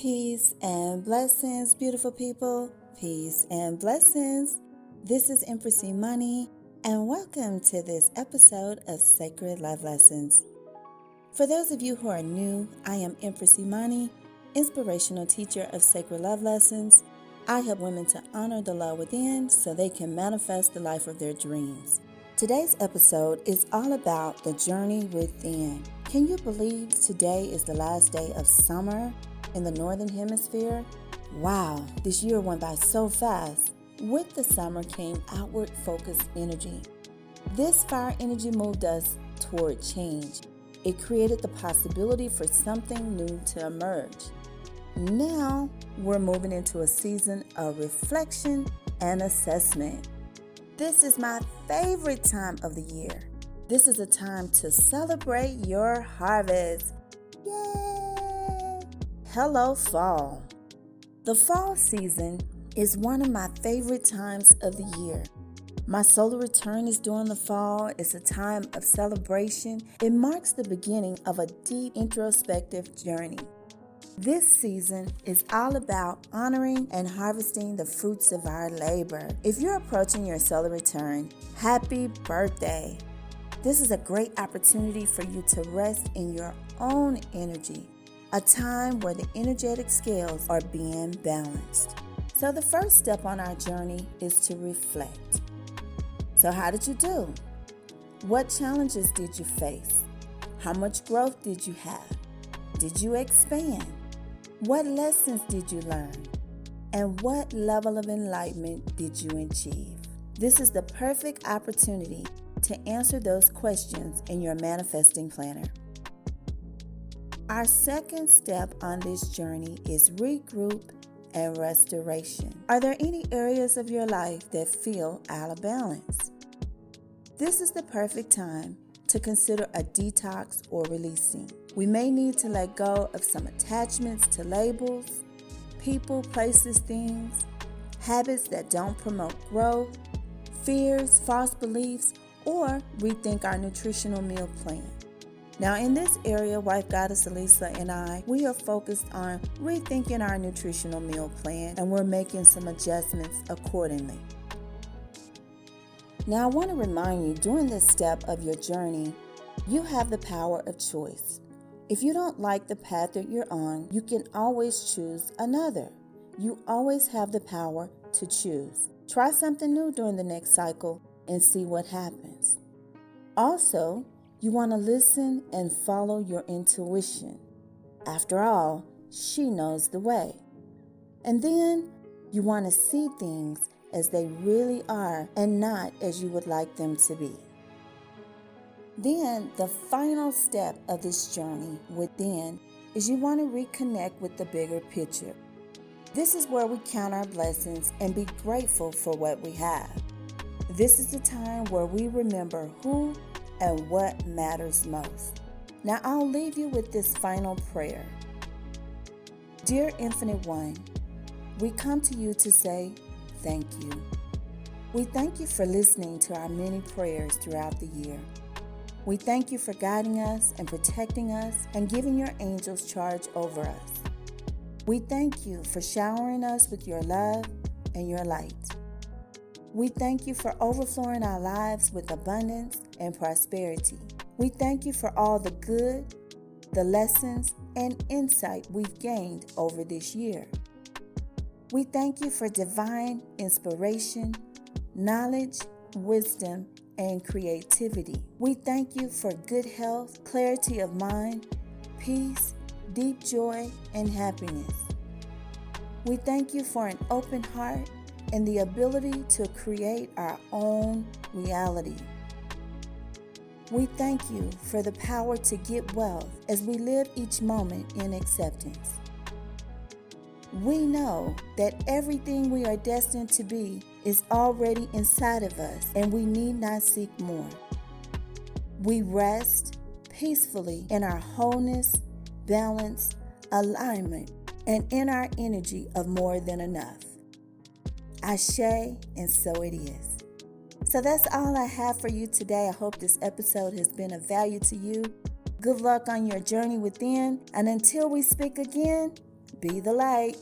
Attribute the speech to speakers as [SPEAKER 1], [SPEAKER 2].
[SPEAKER 1] Peace and blessings, beautiful people. Peace and blessings. This is Empress Imani, and welcome to this episode of Sacred Love Lessons. For those of you who are new, I am Empress Imani, inspirational teacher of Sacred Love Lessons. I help women to honor the love within so they can manifest the life of their dreams. Today's episode is all about the journey within. Can you believe today is the last day of summer in the Northern Hemisphere? Wow, this year went by so fast. With the summer came outward focused energy. This fire energy moved us toward change. It created the possibility for something new to emerge. Now we're moving into a season of reflection and assessment. This is my favorite time of the year. This is a time to celebrate your harvest. Yay! Hello, fall. The fall season is one of my favorite times of the year. My solar return is during the fall. It's a time of celebration. It marks the beginning of a deep introspective journey. This season is all about honoring and harvesting the fruits of our labor. If you're approaching your solar return, happy birthday! This is a great opportunity for you to rest in your own energy, a time where the energetic scales are being balanced. So, the first step on our journey is to reflect. So, how did you do? What challenges did you face? How much growth did you have? Did you expand? What lessons did you learn? And what level of enlightenment did you achieve? This is the perfect opportunity to answer those questions in your manifesting planner. Our second step on this journey is regroup and restoration. Are there any areas of your life that feel out of balance? This is the perfect time to consider a detox or releasing. We may need to let go of some attachments to labels, people, places, things, habits that don't promote growth, fears, false beliefs, or rethink our nutritional meal plan. Now, in this area, Wife Goddess Alisa and I, we are focused on rethinking our nutritional meal plan and we're making some adjustments accordingly. Now, I want to remind you during this step of your journey, you have the power of choice. If you don't like the path that you're on, you can always choose another. You always have the power to choose. Try something new during the next cycle and see what happens. Also, you want to listen and follow your intuition. After all, she knows the way. And then you want to see things as they really are and not as you would like them to be. Then, the final step of this journey within is you want to reconnect with the bigger picture. This is where we count our blessings and be grateful for what we have. This is the time where we remember who and what matters most. Now, I'll leave you with this final prayer. Dear Infinite One, we come to you to say, thank you. We thank you for listening to our many prayers throughout the year. We thank you for guiding us and protecting us and giving your angels charge over us. We thank you for showering us with your love and your light. We thank you for overflowing our lives with abundance and prosperity. We thank you for all the good, the lessons, and insight we've gained over this year. We thank you for divine inspiration, knowledge, wisdom, and creativity. We thank you for good health, clarity of mind, peace, deep joy, and happiness. We thank you for an open heart and the ability to create our own reality. We thank you for the power to get wealth as we live each moment in acceptance. We know that everything we are destined to be is already inside of us and we need not seek more. We rest peacefully in our wholeness, balance, alignment, and in our energy of more than enough. Ashe, and so it is. So that's all I have for you today. I hope this episode has been of value to you. Good luck on your journey within, and until we speak again, Be the light.